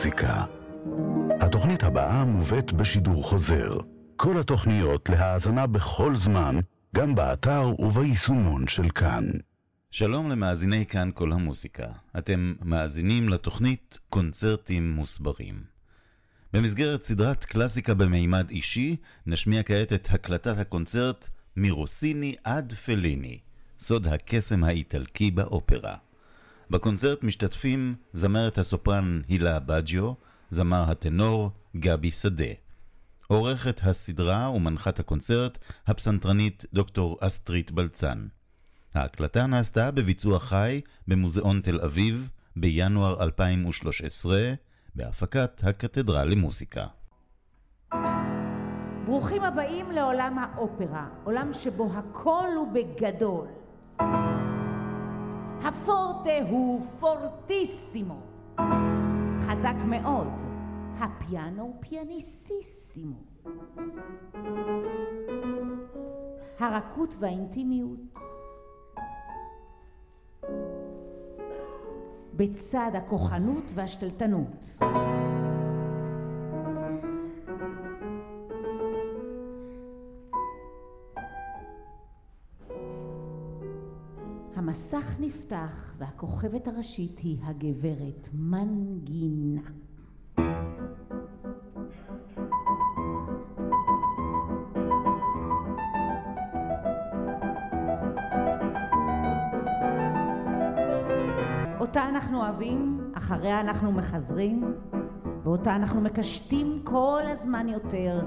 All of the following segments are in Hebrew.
המוזיקה. התוכנית הבאה מובאת בשידור חוזר. כל התוכניות להאזנה בכל זמן, גם באתר וביישומון של כאן. שלום למאזיני כאן כל המוסיקה. אתם מאזינים לתוכנית קונצרטים מוסברים. במסגרת סדרת קלאסיקה במימד אישי, נשמיע כעת את הקלטת הקונצרט מרוסיני עד פליני, סוד הקסם האיטלקי באופרה. בקונצרט משתתפים זמרת הסופרן הילה בג'יו, זמר הטנור גבי שדה. עורכת הסדרה ומנחת הקונצרט, הפסנתרנית דוקטור אסטרית בלצן. ההקלטה נעשתה בביצוע חי במוזיאון תל אביב בינואר 2013, בהפקת הקתדרה למוסיקה. ברוכים הבאים לעולם האופרה, עולם שבו הכל הוא בגדול. הפורטה הוא פורטיסימו, חזק מאוד. הפיאנו הוא פיאניסיסימו. הרכות והאינטימיות בצד הכוחנות והשתלטנות. המסך נפתח והכוכבת הראשית היא הגברת מנגינה. אותה אנחנו אוהבים, אחריה אנחנו מחזרים, ואותה אנחנו מקשטים כל הזמן יותר.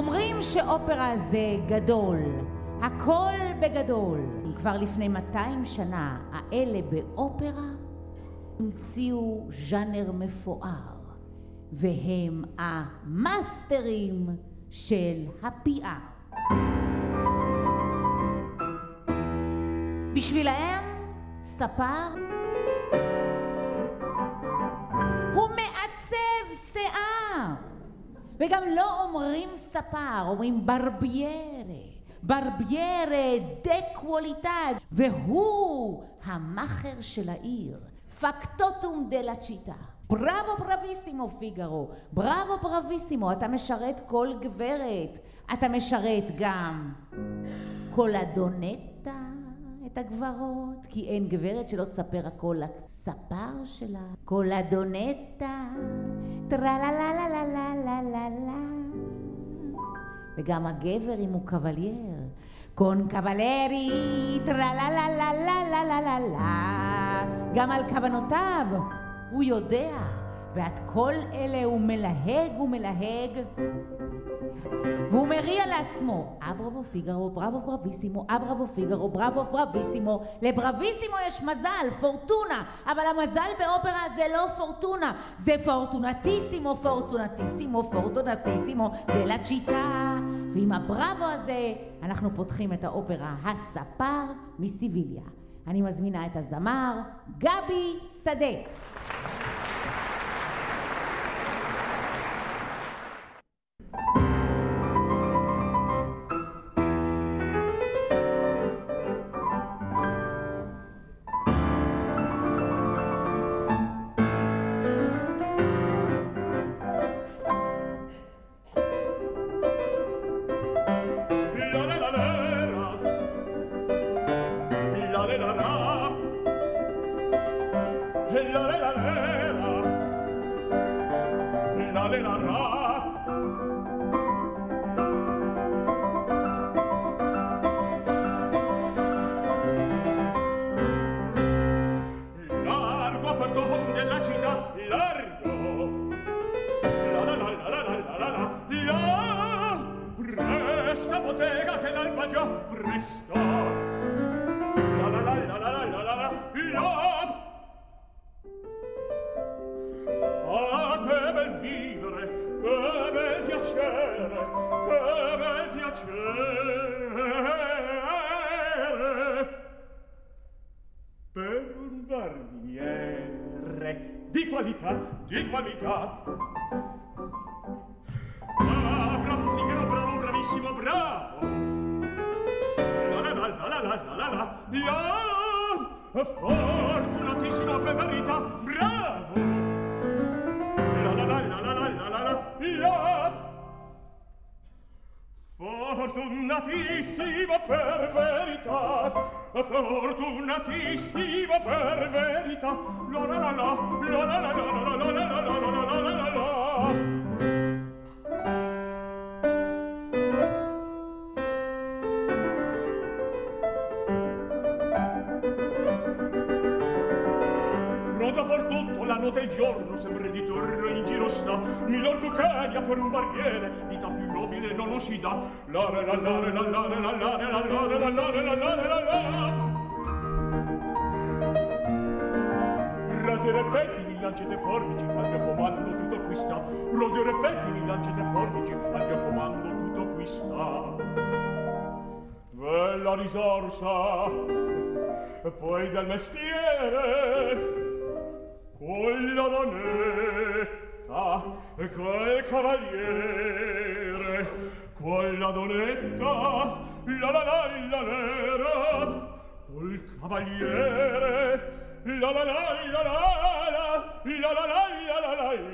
אומרים שאופרה זה גדול, הכל בגדול. כבר לפני 200 שנה האלה באופרה המציאו ז'אנר מפואר, והם המאסטרים של הפיעה. בשבילהם ספר וגם לא אומרים ספר, אומרים barbiere. barbiere di qualità, והוא המאכר של העיר. factotum della città. Bravo bravissimo Figaro, bravo bravissimo, אתה משרת כל גברת, אתה משרת גם colla donnetta את הגברות, כי אין גברת שלא תספר הכל. לספר שלה, colla donnetta, טרה לה לה לה לה לה לה לה לה וגם הגבר אם הוא קבלייר, קון קבלרי, טרה לה לה לה לה לה לה לה לה גם על כוונותיו הוא יודע, ואת כל אלה הוא מלהג ומלהג, והוא מריע לעצמו, אברבו פיגרו, בראבו ברביסימו, אברבו פיגרו, בראבו ברביסימו, לברביסימו יש מזל, פורטונה, אבל המזל באופרה זה לא פורטונה, זה פורטונטיסימו, פורטונטיסימו, פורטונטיסימו, דלה צ'יטה, ועם הבראבו הזה אנחנו פותחים את האופרה הספר מסיביליה. אני מזמינה את הזמר גבי שדה. notte e il giorno sempre di torre in giro sta miglior cucania per un barriere vita più nobile non lo si dà la la la la la la la la la la la la la la la la la Rose repetti mi lancete forbici al mio comando tutto qui sta Rose repetti mi lancete forbici al mio comando tutto qui sta Bella risorsa e poi del mestiere quella donetta e quel cavaliere quella donetta la la la la la quel cavaliere la la la la la la la la la la la la la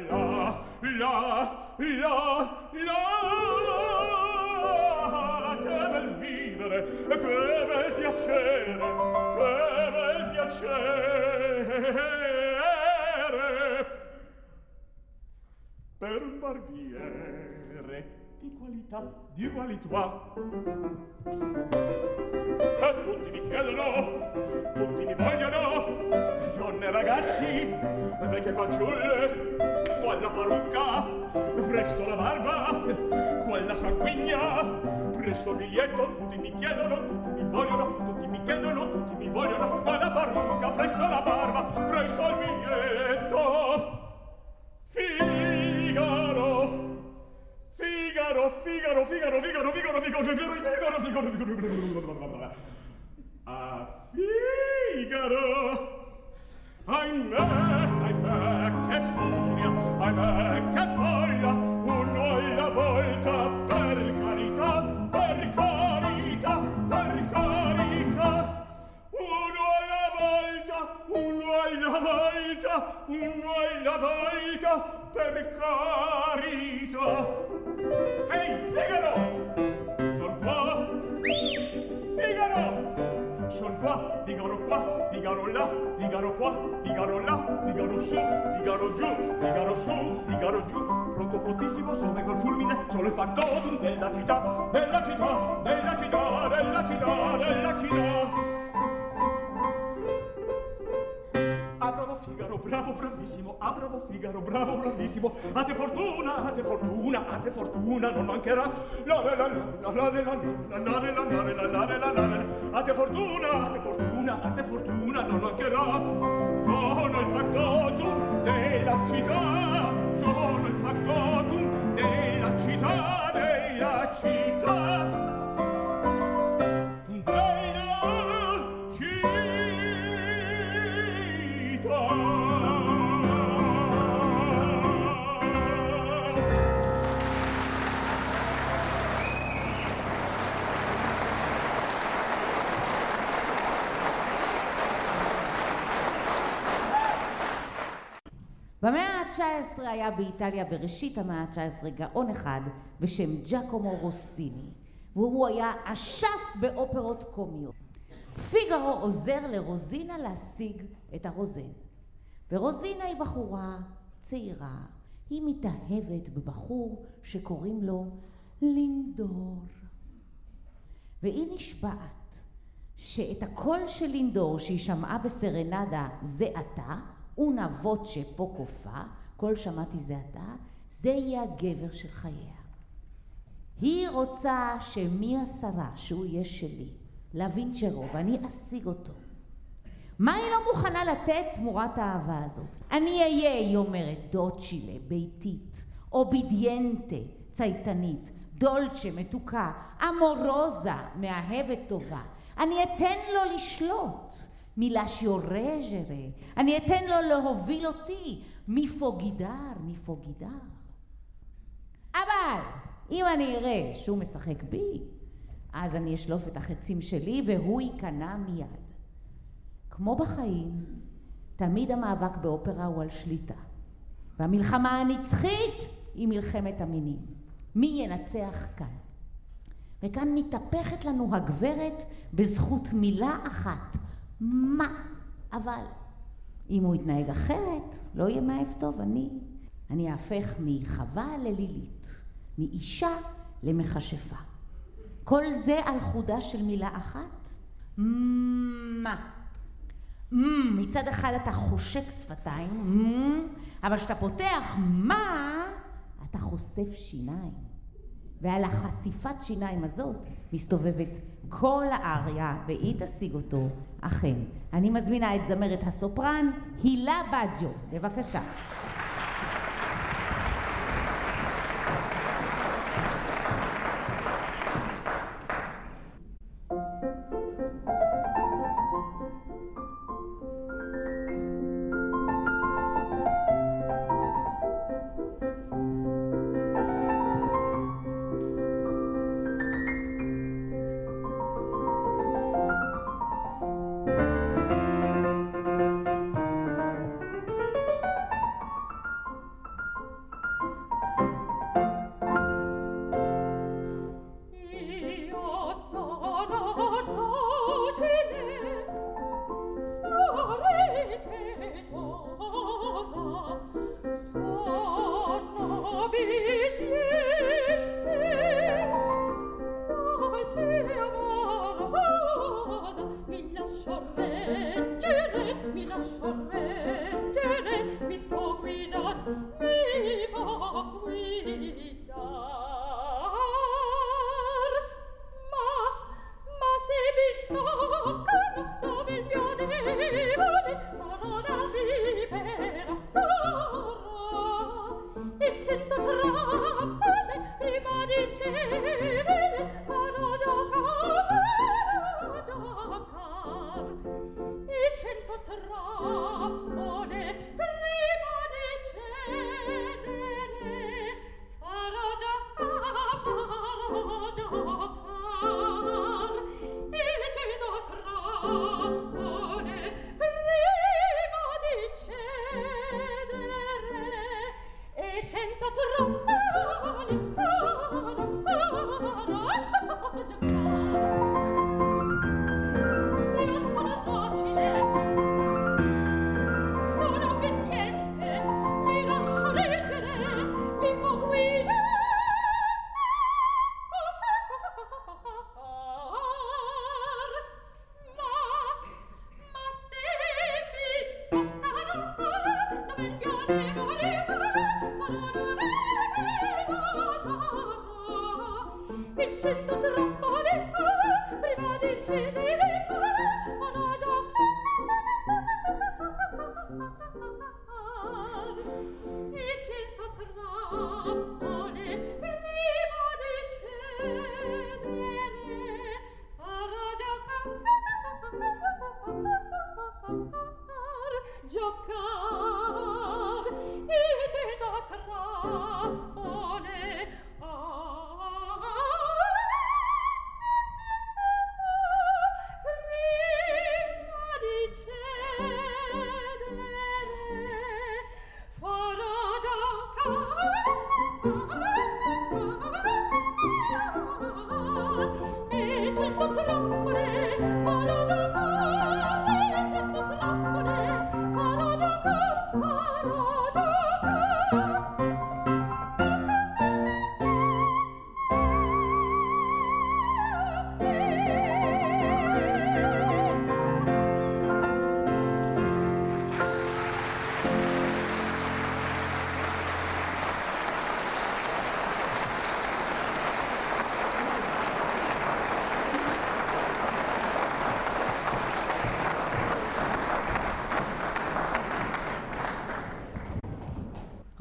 la che bel vivere che bel piacere che bel piacere per un barbiere di qualità, di qualità. E tutti mi chiedono, tutti mi vogliono, donne ragazzi, vecchie fanciulle, quella parrucca, presto la barba, quella sanguigna, presto il biglietto, tutti mi chiedono, tutti mi vogliono, tutti mi chiedono, tutti mi vogliono, quella parrucca, presto la barba, presto il biglietto. Fine! Figaro Figaro Figaro Figaro Figaro Figaro Figaro Figaro Figaro Figaro A Figaro I'm ahimè, che furia ahimè, che furia un'oia volta per carità per carità per carità un'oia volta un'oia volta un'oia per carità. Ehi Figaro! Son qua. Figaro! Son qua Figaro qua Figaro là Figaro qua Figaro là Figaro su Figaro giù Figaro su Figaro giù. Pronto prontissimo sono il fulmine sono il fantodum della città della città della città della città della città. Bravo Figaro, bravo, bravissimo. Ah, bravo Figaro, bravo, bravissimo. A te fortuna, a te fortuna, a te fortuna non mancherà. La la la la la la la la la la la la la la la la la. A te fortuna, a te fortuna, a te fortuna non mancherà. Sono il factotum della città, sono il factotum della città, della città. במאה ה-19 היה באיטליה בראשית המאה ה-19 גאון אחד בשם ג'קומו רוסיני והוא היה אשף באופרות קומיות. פיגארו עוזר לרוזינה להשיג את הרוזן ורוזינה היא בחורה צעירה היא מתאהבת בבחור שקוראים לו לינדור והיא נשבעת שאת הקול של לינדור שהיא שמעה בסרנדה זה עתה una voce poco fa, כל שמעתי זה עתה, זה יהיה הגבר של חייה. היא רוצה שמהשרה, שהוא יהיה שלי, לווינצ'רו, ואני אשיג אותו. מה היא לא מוכנה לתת תמורת האהבה הזאת? אני אהיה, היא אומרת, דוצ'ילה, ביתית, אובידיינטה, צייתנית, דולצ'ה, מתוקה, אמורוזה, מאהבת טובה. אני אתן לו לשלוט. מלאשיו רג'רה, אני אתן לו להוביל אותי מפוגידר, מפוגידר. אבל אם אני אראה שהוא משחק בי, אז אני אשלוף את החצים שלי והוא ייכנע מיד. כמו בחיים, תמיד המאבק באופרה הוא על שליטה. והמלחמה הנצחית היא מלחמת המינים. מי ינצח כאן? וכאן מתהפכת לנו הגברת בזכות מילה אחת. מה? אבל אם הוא יתנהג אחרת, לא יהיה מאהב טוב, אני, אני אהפך מחווה ללילית, מאישה למכשפה. כל זה על חודה של מילה אחת? מה? מצד אחד אתה חושק שפתיים, אבל כשאתה פותח מה, אתה חושף שיניים. ועל החשיפת שיניים הזאת מסתובבת כל האריה, והיא תשיג אותו, אכן. אני מזמינה את זמרת הסופרן, הילה בג'ו. בבקשה.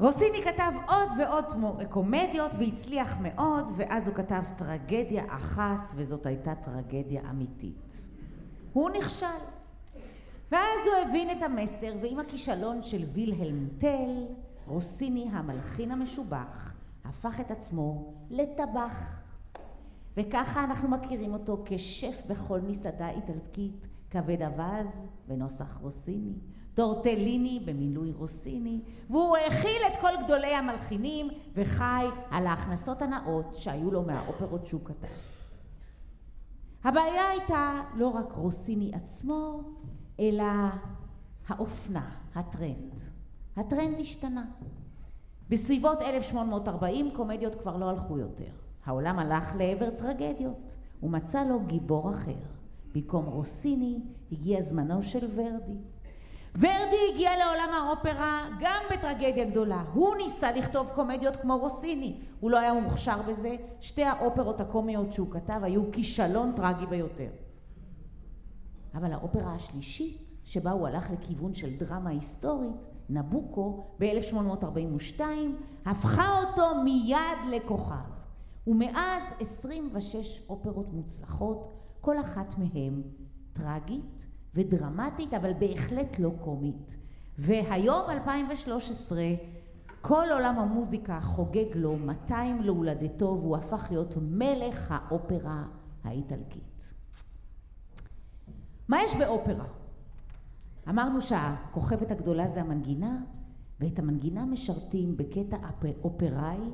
רוסיני כתב עוד ועוד קומדיות והצליח מאוד, ואז הוא כתב טרגדיה אחת, וזאת הייתה טרגדיה אמיתית. הוא נכשל. ואז הוא הבין את המסר, ועם הכישלון של וילהלם טל, רוסיני המלחין המשובח הפך את עצמו לטבח. וככה אנחנו מכירים אותו כשף בכל מסעדה איטלקית, כבד אווז בנוסח רוסיני, טורטליני במילוי רוסיני, והוא האכיל את כל גדולי המלחינים וחי על ההכנסות הנאות שהיו לו מהאופרות שהוא כתב. הבעיה הייתה לא רק רוסיני עצמו, אלא האופנה, הטרנד. הטרנד השתנה. בסביבות 1840 קומדיות כבר לא הלכו יותר. העולם הלך לעבר טרגדיות, ומצא לו גיבור אחר. במקום רוסיני הגיע זמנו של ורדי. ורדי הגיע לעולם האופרה גם בטרגדיה גדולה. הוא ניסה לכתוב קומדיות כמו רוסיני. הוא לא היה מוכשר בזה. שתי האופרות הקומיות שהוא כתב היו כישלון טרגי ביותר. אבל האופרה השלישית, שבה הוא הלך לכיוון של דרמה היסטורית, נבוקו, ב-1842, הפכה אותו מיד לכוכב. ומאז 26 אופרות מוצלחות, כל אחת מהן טרגית ודרמטית, אבל בהחלט לא קומית. והיום, 2013, כל עולם המוזיקה חוגג לו 200 להולדתו, והוא הפך להיות מלך האופרה האיטלקית. מה יש באופרה? אמרנו שהכוכבת הגדולה זה המנגינה, ואת המנגינה משרתים בקטע אופראי,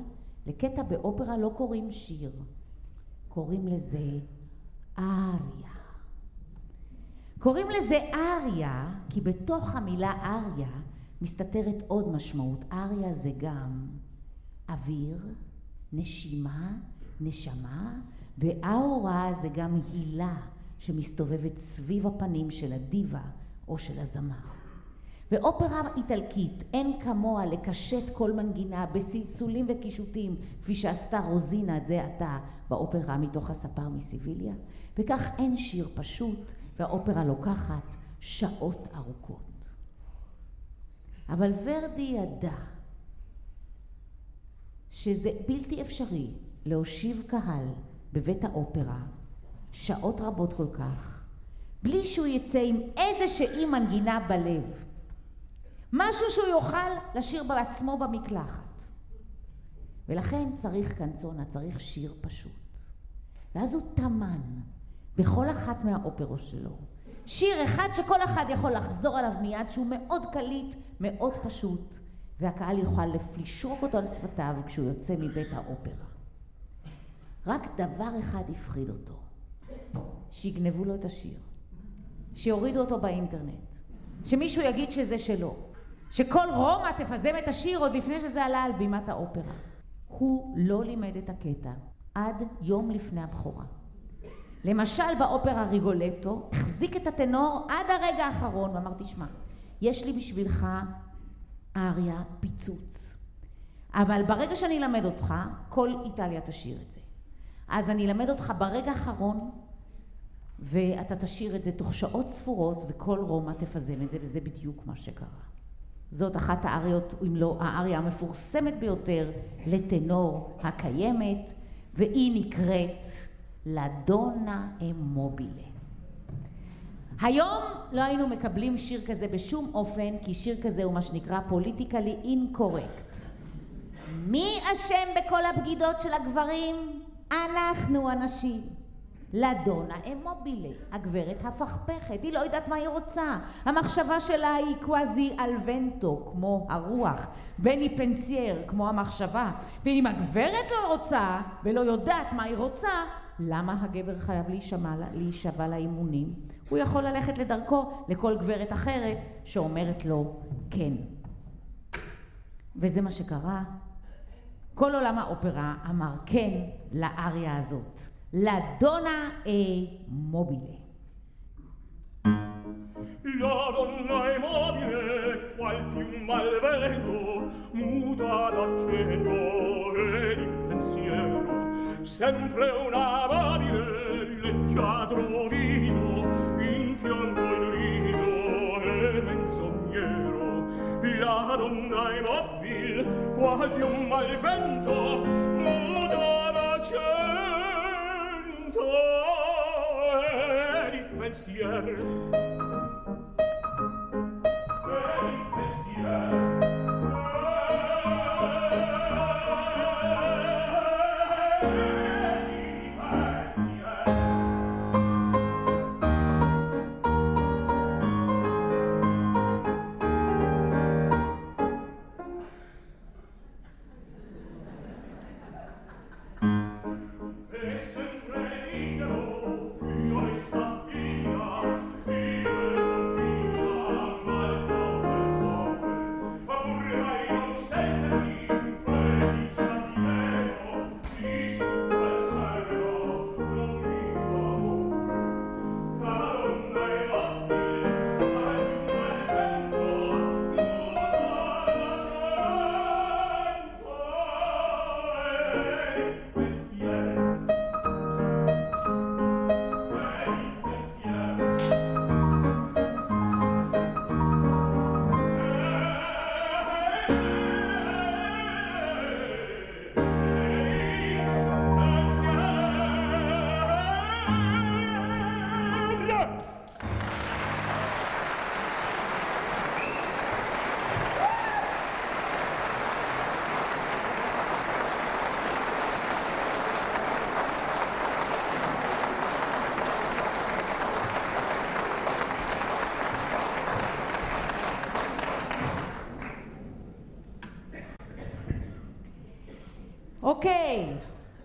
לקטע באופרה לא קוראים שיר, קוראים לזה אריה. קוראים לזה אריה, כי בתוך המילה אריה מסתתרת עוד משמעות. אריה זה גם אוויר, נשימה, נשמה, ואאורה זה גם הילה שמסתובבת סביב הפנים של הדיבה או של הזמר. באופרה איטלקית אין כמוה לקשט כל מנגינה בסלסולים וקישוטים כפי שעשתה רוזינה זה עתה באופרה מתוך הספר מסיביליה וכך אין שיר פשוט והאופרה לוקחת שעות ארוכות. אבל ורדי ידע שזה בלתי אפשרי להושיב קהל בבית האופרה שעות רבות כל כך בלי שהוא יצא עם איזושהי מנגינה בלב. משהו שהוא יוכל לשיר בעצמו במקלחת. ולכן צריך קנצונה, צריך שיר פשוט. ואז הוא טמן בכל אחת מהאופרות שלו. שיר אחד שכל אחד יכול לחזור עליו מיד, שהוא מאוד קליט, מאוד פשוט, והקהל יוכל לשרוק אותו על שפתיו כשהוא יוצא מבית האופרה. רק דבר אחד הפחיד אותו, שיגנבו לו את השיר. שיורידו אותו באינטרנט, שמישהו יגיד שזה שלו, שכל רומא תפזם את השיר עוד לפני שזה עלה על בימת האופרה. הוא לא לימד את הקטע עד יום לפני הבכורה. למשל באופרה ריגולטו, החזיק את הטנור עד הרגע האחרון ואמר, תשמע, יש לי בשבילך אריה פיצוץ. אבל ברגע שאני אלמד אותך, כל איטליה תשיר את זה. אז אני אלמד אותך ברגע האחרון ואתה תשיר את זה תוך שעות ספורות וכל רומא תפזם את זה וזה בדיוק מה שקרה. זאת אחת האריות, אם לא האריה המפורסמת ביותר לטנור הקיימת והיא נקראת La donna è mobile. היום לא היינו מקבלים שיר כזה בשום אופן כי שיר כזה הוא מה שנקרא politically incorrect. מי אשם בכל הבגידות של הגברים? אנחנו הנשים. לדונה אמובילה, הגברת הפכפכת, היא לא יודעת מה היא רוצה. המחשבה שלה היא קוואזי אלוונטו, כמו הרוח, בני פנסייר, כמו המחשבה. ואם הגברת לא רוצה ולא יודעת מה היא רוצה, למה הגבר חייב להישבע לאימונים? הוא יכול ללכת לדרכו לכל גברת אחרת שאומרת לו כן. וזה מה שקרה. כל עולם האופרה אמר כן לאריה הזאת. donna è mobile. La donna è mobile, qual più malvento, muta d'accento e di sempre un amabile leggiadro viso in piombo il riso e menzognero la donna immobil quasi un malvento mudava cento e di pensier. E di pensier.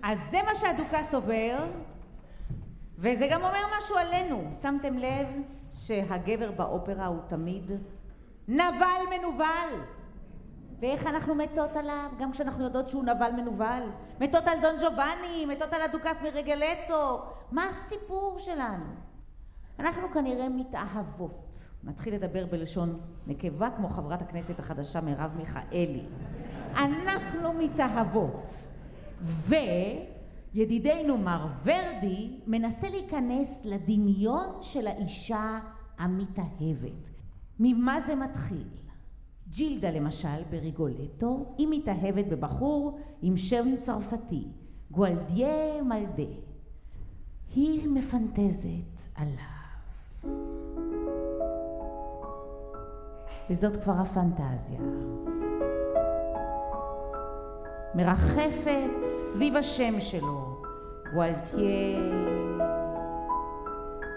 אז זה מה שהדוכס עובר, וזה גם אומר משהו עלינו. שמתם לב שהגבר באופרה הוא תמיד נבל מנוול. ואיך אנחנו מתות עליו, גם כשאנחנו יודעות שהוא נבל מנוול. מתות על דון ג'ובאני, מתות על הדוכס מרגלטו. מה הסיפור שלנו? אנחנו כנראה מתאהבות. נתחיל לדבר בלשון נקבה כמו חברת הכנסת החדשה מרב מיכאלי. אנחנו מתאהבות. וידידנו מר ורדי מנסה להיכנס לדמיון של האישה המתאהבת. ממה זה מתחיל? ג'ילדה למשל בריגולטו, היא מתאהבת בבחור עם שם צרפתי, גואלדיה מלדה. היא מפנטזת עליו. וזאת כבר הפנטזיה. מרחפת סביב השם שלו, גואלטיה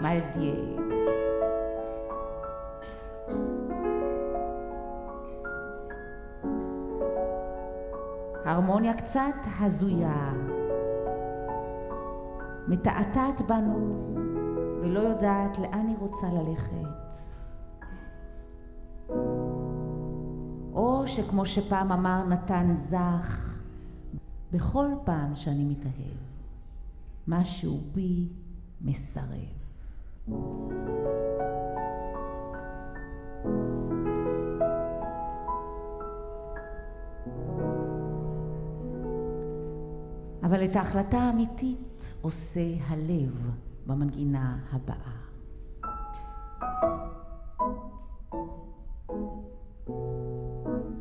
מלדיה. הרמוניה קצת הזויה, מתעתעת בנו ולא יודעת לאן היא רוצה ללכת. או שכמו שפעם אמר נתן זך, בכל פעם שאני מתאהב, משהו בי מסרב. אבל את ההחלטה האמיתית עושה הלב במנגינה הבאה.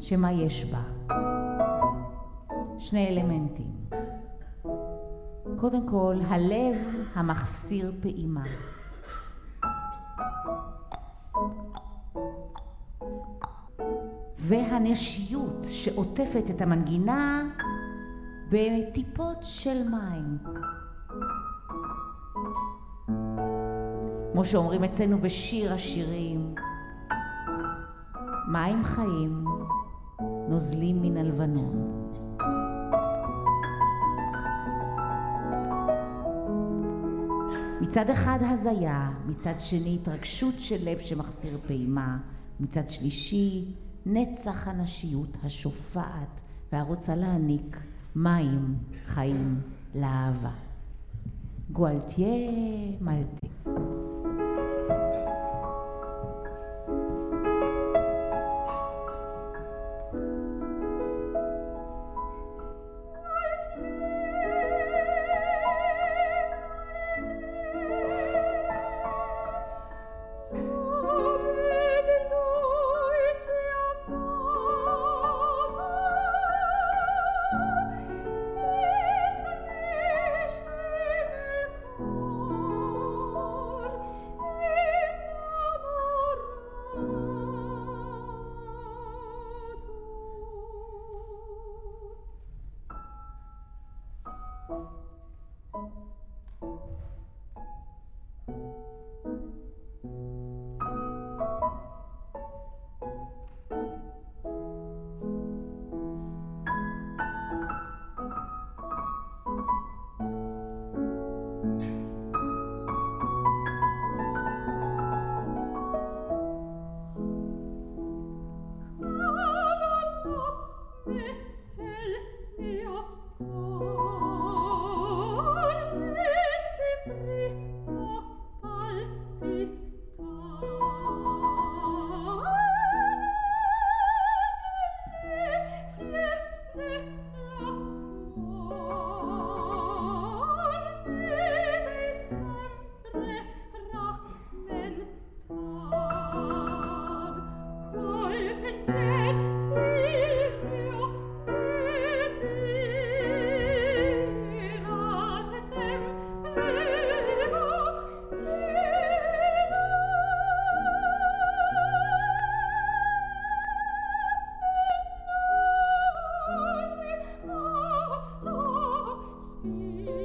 שמה יש בה? שני אלמנטים. קודם כל, הלב המחסיר פעימה. והנשיות שעוטפת את המנגינה בטיפות של מים. כמו שאומרים אצלנו בשיר השירים, מים חיים נוזלים מן הלבנון. מצד אחד הזיה, מצד שני התרגשות של לב שמחסיר פעימה, מצד שלישי נצח הנשיות השופעת והרוצה להעניק מים חיים לאהבה. גואלטיה מלטה You.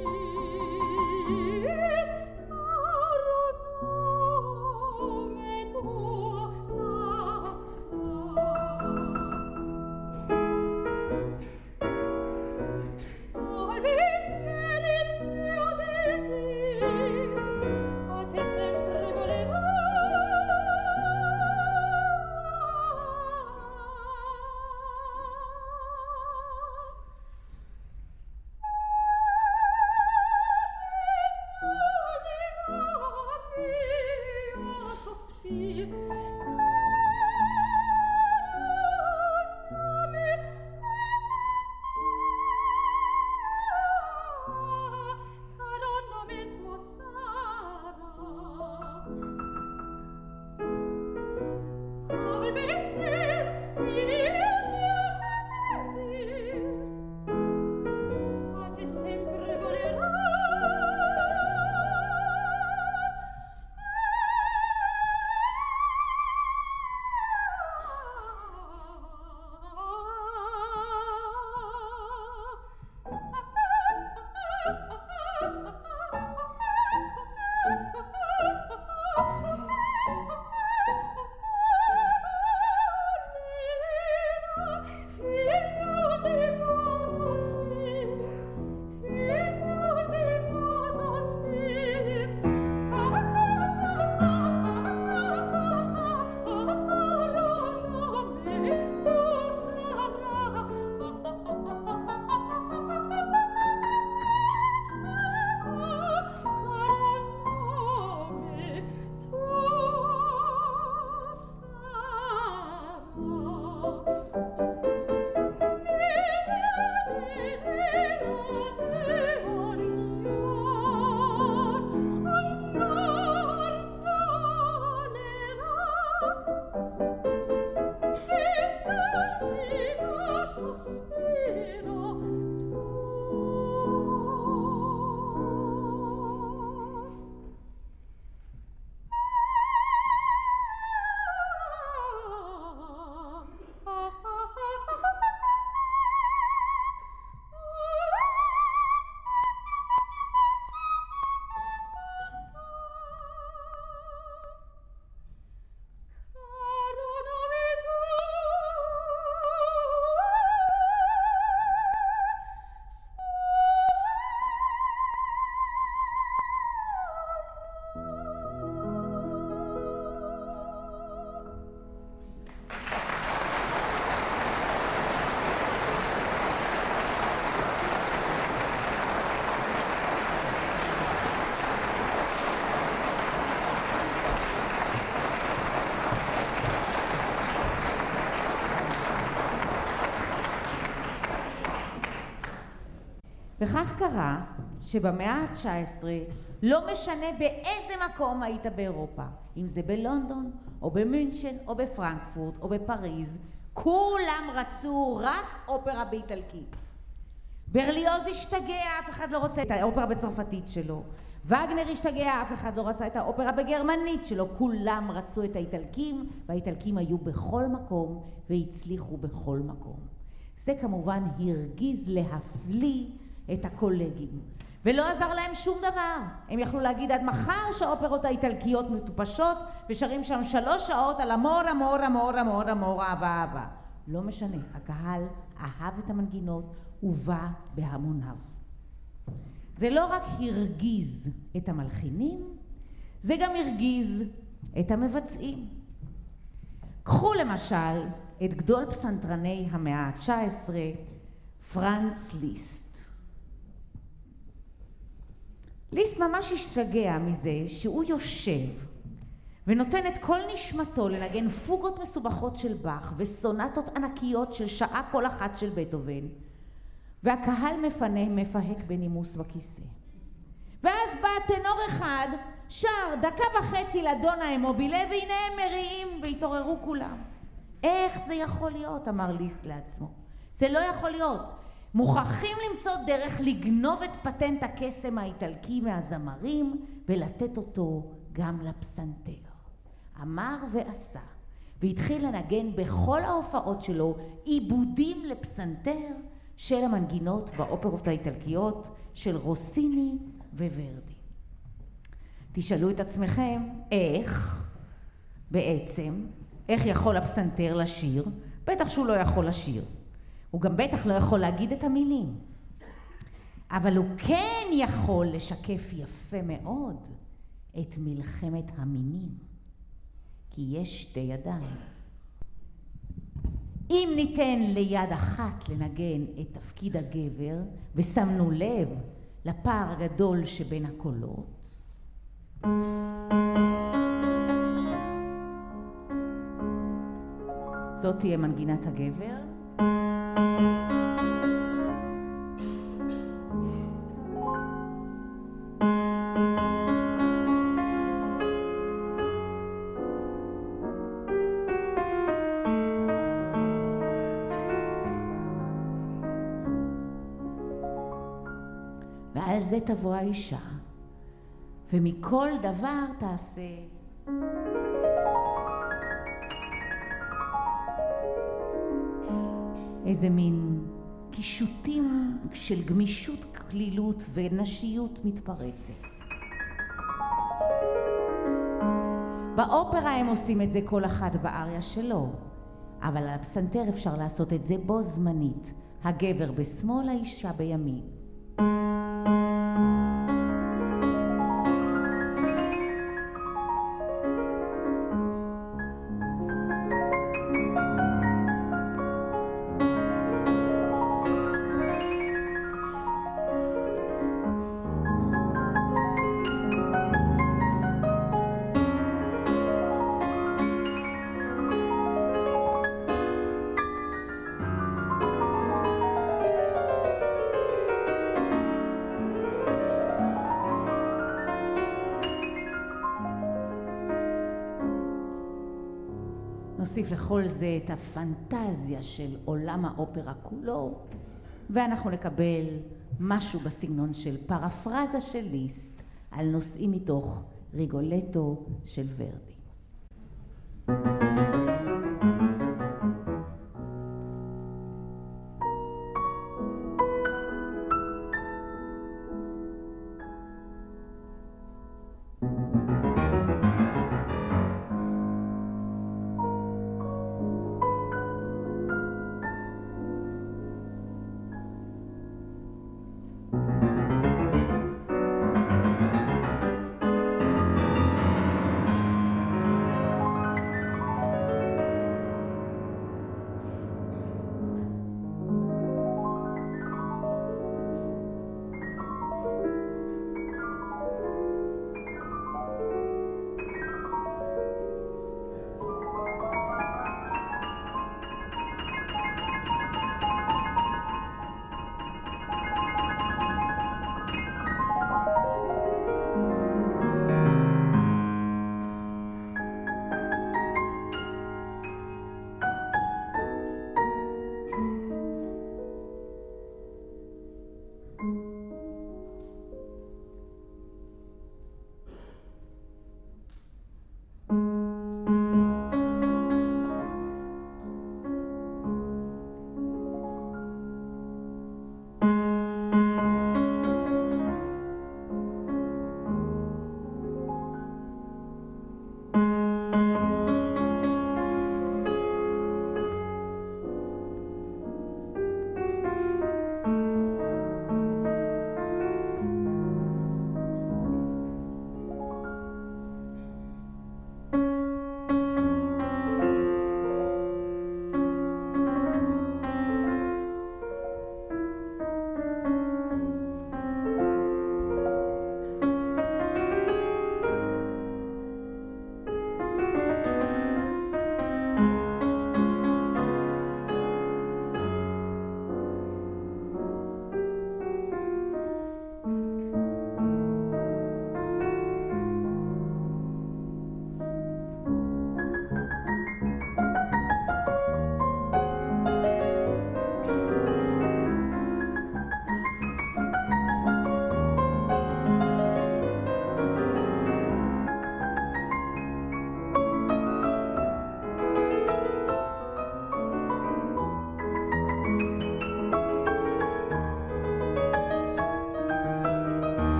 וכך קרה שבמאה ה-19 לא משנה באיזה מקום היית באירופה, אם זה בלונדון או במünchen או בפרנקפורט או בפריז, כולם רצו רק אופרה באיטלקית. ברליוז השתגע, אף אחד לא רוצה את האופרה בצרפתית שלו. וגנר השתגע, אף אחד לא רצה את האופרה בגרמנית שלו. כולם רצו את האיטלקים, והאיטלקים היו בכל מקום והצליחו בכל מקום. זה כמובן הרגיז להפליא את הקולגים. ולא עזר להם שום דבר. הם יכלו להגיד עד מחר שהאופרות האיטלקיות מטופשות ושרים שם שלוש שעות על אמור, אמור, אמור, אמור, אמור, אהבה, אהבה. לא משנה, הקהל אהב את המנגינות ובא בהמוניו. זה לא רק הרגיז את המלחינים, זה גם הרגיז את המבצעים. קחו למשל את גדול פסנתרני המאה ה-19, פרנץ ליסט. ליסט ממש השתגע מזה שהוא יושב ונותן את כל נשמתו לנגן פוגות מסובכות של באך וסונטות ענקיות של שעה כל אחת של בטהובן והקהל מפנה מפהק בנימוס בכיסא. ואז בא טנור אחד, שר דקה וחצי לדונה אמובילה והנה הם מריעים והתעוררו כולם. איך זה יכול להיות? אמר ליסט לעצמו. זה לא יכול להיות. מוכרחים למצוא דרך לגנוב את פטנט הקסם האיטלקי מהזמרים ולתת אותו גם לפסנתר. אמר ועשה, והתחיל לנגן בכל ההופעות שלו עיבודים לפסנתר של המנגינות באופרות האיטלקיות של רוסיני וורדי. תשאלו את עצמכם איך בעצם, איך יכול הפסנתר לשיר? בטח שהוא לא יכול לשיר. הוא גם בטח לא יכול להגיד את המילים. אבל הוא כן יכול לשקף יפה מאוד את מלחמת המינים. כי יש שתי ידיים. אם ניתן ליד אחת לנגן את תפקיד הגבר, ושמנו לב לפער הגדול שבין הקולות, זאת תהיה מנגינת הגבר. תבוא האישה, ומכל דבר תעשה איזה מין קישוטים של גמישות, כלילות ונשיות מתפרצת. באופרה הם עושים את זה כל אחד באריה שלו, אבל על הפסנתר אפשר לעשות את זה בו זמנית, הגבר בשמאל, האישה בימין. את הפנטזיה של עולם האופרה כולו, ואנחנו נקבל משהו בסגנון של פרפרזה של ליסט על נושאים מתוך ריגולטו של ורדי.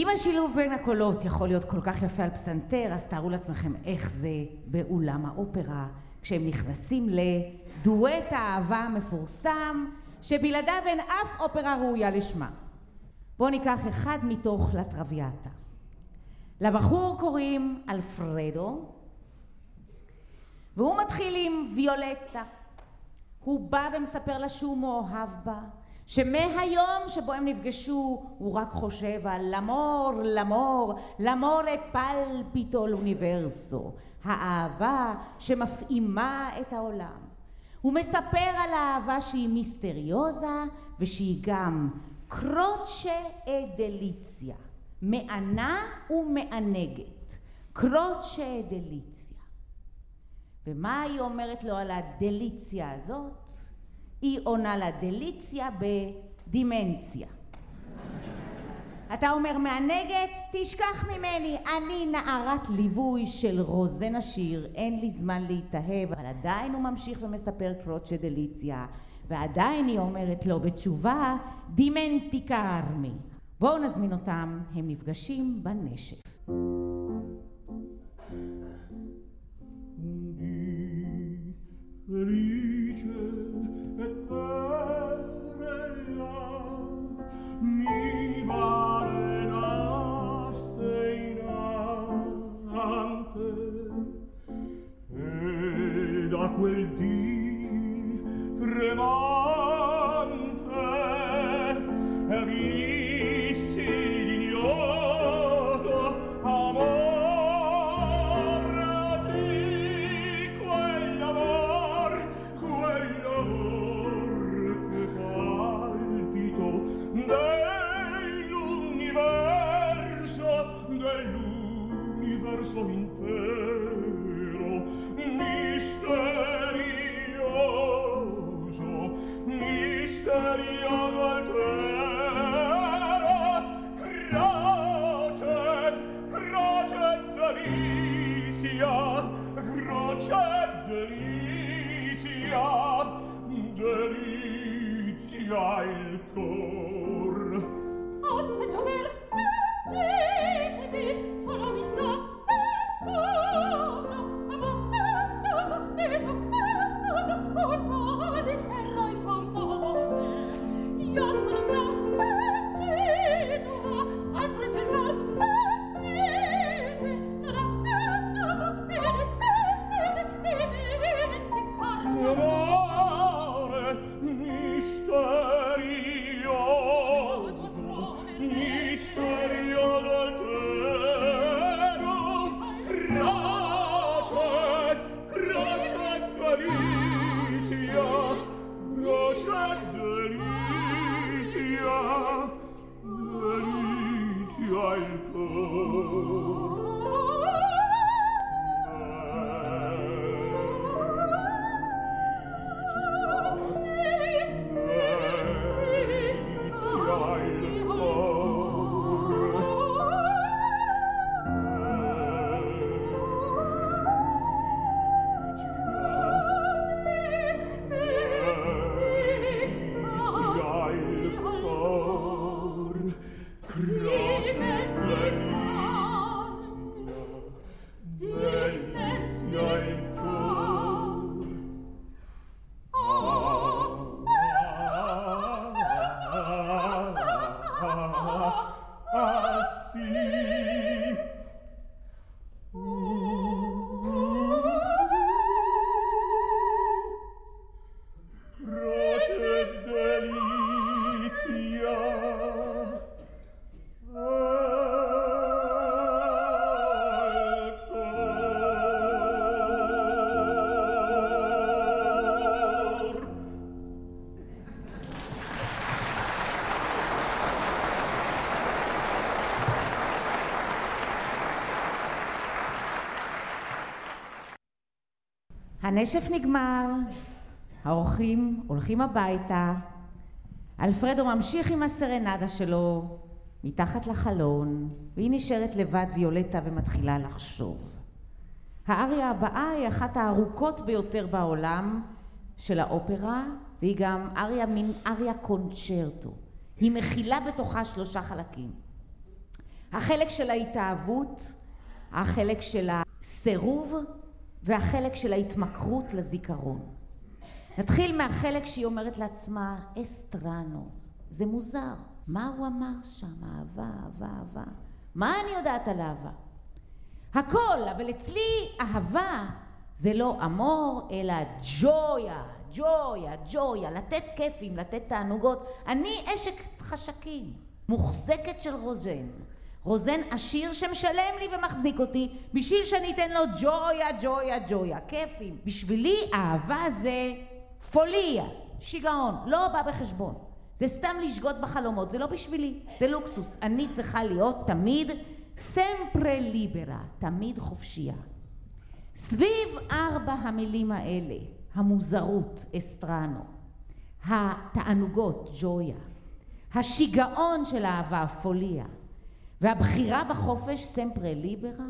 אם השילוב בין הקולות יכול להיות כל כך יפה על פסנתר, אז תארו לעצמכם איך זה באולם האופרה, כשהם נכנסים לדואט האהבה המפורסם, שבלעדיו אין אף אופרה ראויה לשמה. בואו ניקח אחד מתוך לטרוויאטה. לבחור קוראים אלפרדו, והוא מתחיל עם ויולטה. הוא בא ומספר לה שהוא מאוהב בה, שמהיום שבו הם נפגשו הוא רק חושב על למור, למור, למור פלפיטו לאוניברסו, האהבה שמפעימה את העולם. הוא מספר על האהבה שהיא מיסטריוזה ושהיא גם קרוצ'ה אדליציה, מענה ומענגת, קרוצ'ה אדליציה. ומה היא אומרת לו על הדליציה הזאת? היא עונה לדליציה בדימנציה. אתה אומר מענגת, תשכח ממני, אני נערת ליווי של רוזן השיר, אין לי זמן להתאהב, אבל עדיין הוא ממשיך ומספר קרוצ'ה דליציה, ועדיין היא אומרת לו בתשובה, דימנטיקה ארמי. בואו נזמין אותם, הם נפגשים בנשף. quel הנשף נגמר, האורחים הולכים הביתה, אלפרדו ממשיך עם הסרנדה שלו מתחת לחלון, והיא נשארת לבד ויולטה ומתחילה לחשוב. האריה הבאה היא אחת הארוכות ביותר בעולם של האופרה, והיא גם אריה מין אריה קונצ'רטו. היא מכילה בתוכה שלושה חלקים. החלק של ההתאהבות, החלק של הסירוב והחלק של ההתמכרות לזיכרון. נתחיל מהחלק שהיא אומרת לעצמה, אסטרנו. זה מוזר. מה הוא אמר שם? אהבה, אהבה, אהבה. מה אני יודעת על אהבה? הכל, אבל אצלי אהבה זה לא אמור, אלא ג'ויה, ג'ויה, ג'ויה, לתת כיפים, לתת תענוגות. אני אשת חשקים, מוחזקת של רוזן. רוזן עשיר שמשלם לי ומחזיק אותי בשביל שאני אתן לו ג'ויה, ג'ויה, ג'ויה, כיפים. בשבילי אהבה זה פוליה, שיגעון, לא בא בחשבון. זה סתם לשגות בחלומות, זה לא בשבילי, זה לוקסוס. אני צריכה להיות תמיד סמפרה ליברה, תמיד חופשייה. סביב ארבע המילים האלה, המוזרות, אסטרנו, התענוגות, ג'ויה, השיגעון של האהבה, פוליה, והבחירה בחופש, סמפרה ליברה,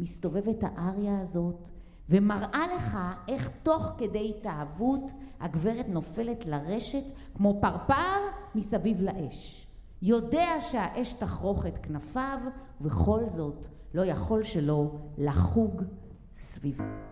מסתובבת האריה הזאת ומראה לך איך תוך כדי התאהבות הגברת נופלת לרשת כמו פרפר מסביב לאש. יודע שהאש תחרוך את כנפיו, ובכל זאת לא יכול שלא לחוג סביבו.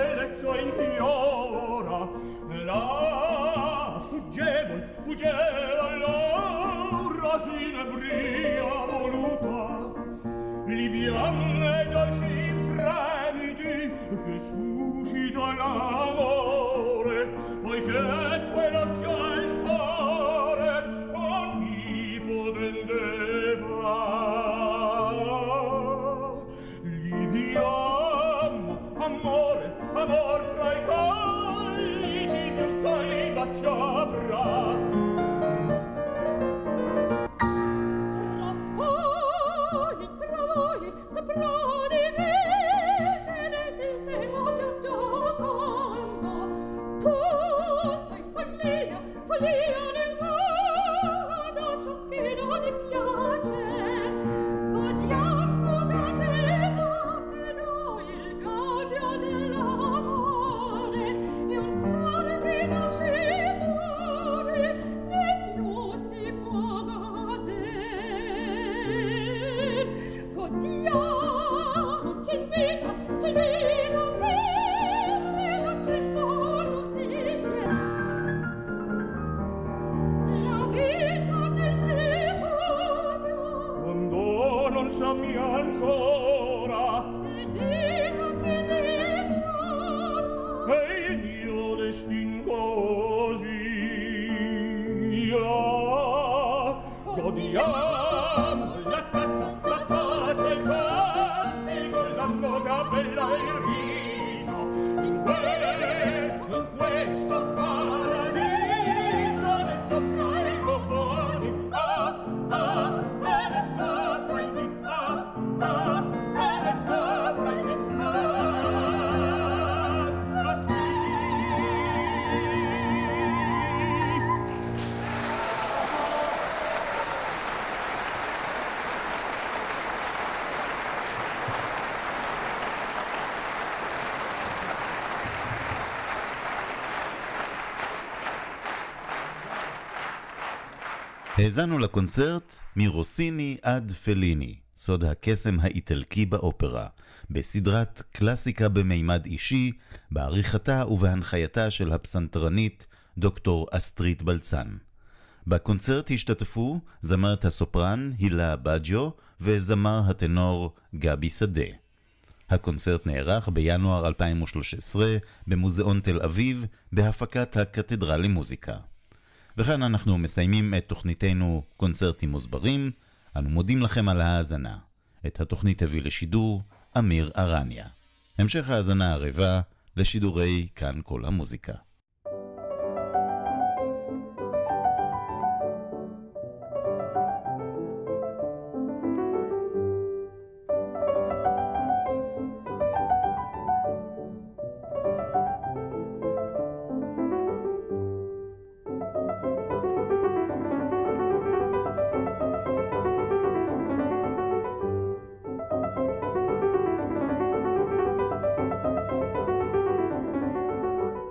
bellezza infiora là fuggevol fuggevol l'aura sinebria voluta. Li bianne dolci fremiti che suscita l'amore poiché האזנו לקונצרט מרוסיני עד פליני, סוד הקסם האיטלקי באופרה, בסדרת קלאסיקה במימד אישי, בעריכתה ובהנחייתה של הפסנתרנית דוקטור אסטרית בלצן. בקונצרט השתתפו זמרת הסופרן הילה בג'ו וזמר הטנור גבי שדה. הקונצרט נערך בינואר 2013 במוזיאון תל אביב בהפקת הקתדרה למוזיקה. וכאן אנחנו מסיימים את תוכניתנו קונצרטים מוסברים. אנו מודים לכם על ההאזנה. את התוכנית הביא לשידור אמיר ארניה. המשך ההאזנה ערבה לשידורי כאן כל המוזיקה.